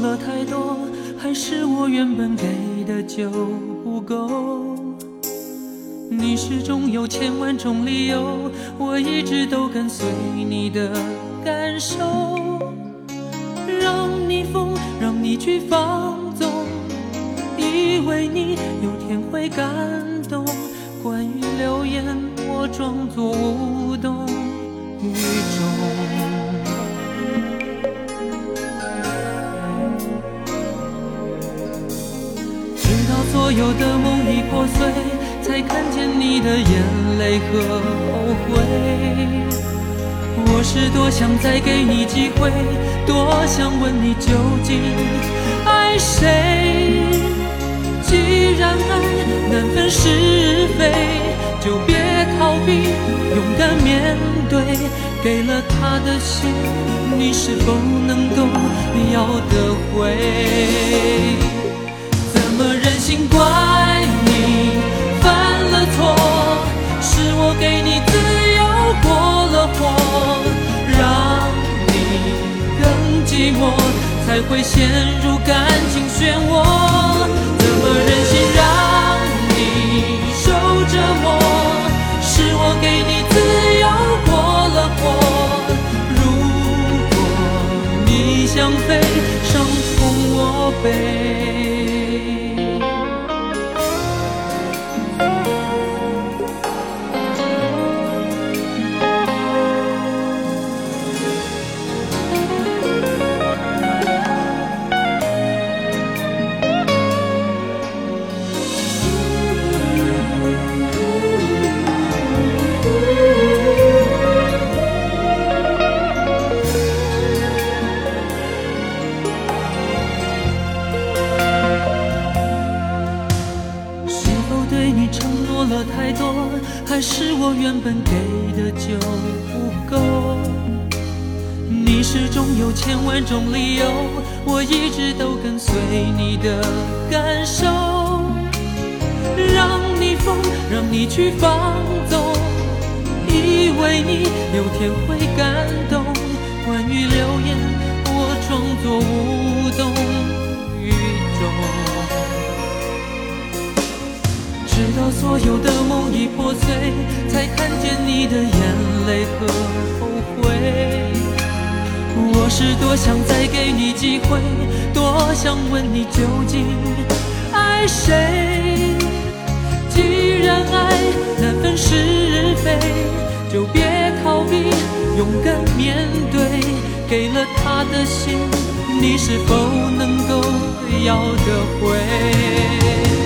了太多还是我原本给的就不够？你始终有千万种理由，我一直都跟随你的感受，让你疯，让你去放纵，以为你有天会感动。关于流言，我装作无动于衷，有的梦已破碎。才看见你的眼泪和后悔。我是多想再给你机会，多想问你究竟爱谁。既然爱难分是非，就别逃避，勇敢面对。给了他的心，你是否能够要得回？尽管你犯了？错，是我给你自由过了火，让你更寂寞，才会陷入感情漩涡。怎么忍了太多还是我原本给的就不够？你始终有千万种理由，我一直都跟随你的感受，让你疯，让你去放纵，以为你有天会感动。关于流言，我装作无动直到所有的梦已破碎，才看见你的眼泪和后悔。我是多想再给你机会，多想问你究竟爱谁。既然爱难分是非，就别逃避，勇敢面对。给了他的心，你是否能够要得回？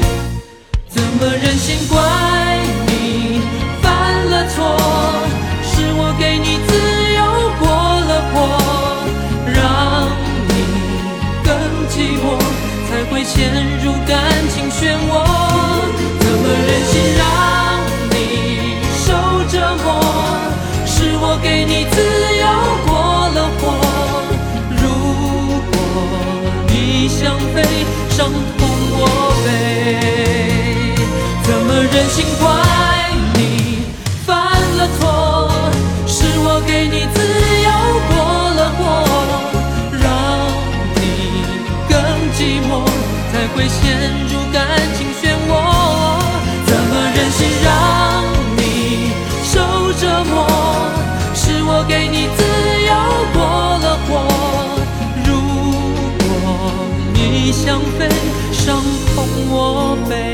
怎么忍心怪你犯了错？是我给你自由过了火，让你更寂寞，才会陷入感情漩涡。怎么忍心让你受折磨？是我给你自由过了火，如果你想飞，伤痛会陷入感情漩涡。怎么忍心让你受折磨？是我给你自由过了火，如果你想飞，伤痛我背。